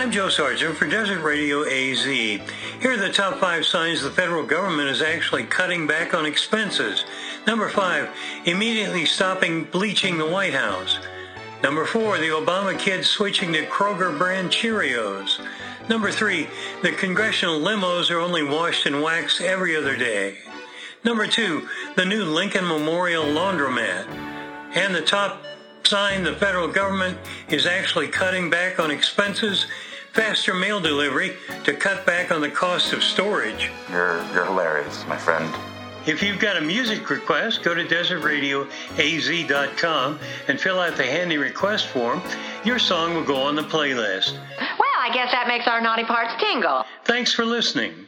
I'm Joe Sargent for Desert Radio AZ. Here are the top five signs the federal government is actually cutting back on expenses. Number five, immediately stopping bleaching the White House. Number four, the Obama kids switching to Kroger brand Cheerios. Number three, the congressional limos are only washed and waxed every other day. Number two, the new Lincoln Memorial Laundromat. And the top sign the federal government is actually cutting back on expenses, faster mail delivery to cut back on the cost of storage. You're, you're hilarious, my friend. If you've got a music request, go to desertradioaz.com and fill out the handy request form. Your song will go on the playlist. Well, I guess that makes our naughty parts tingle. Thanks for listening.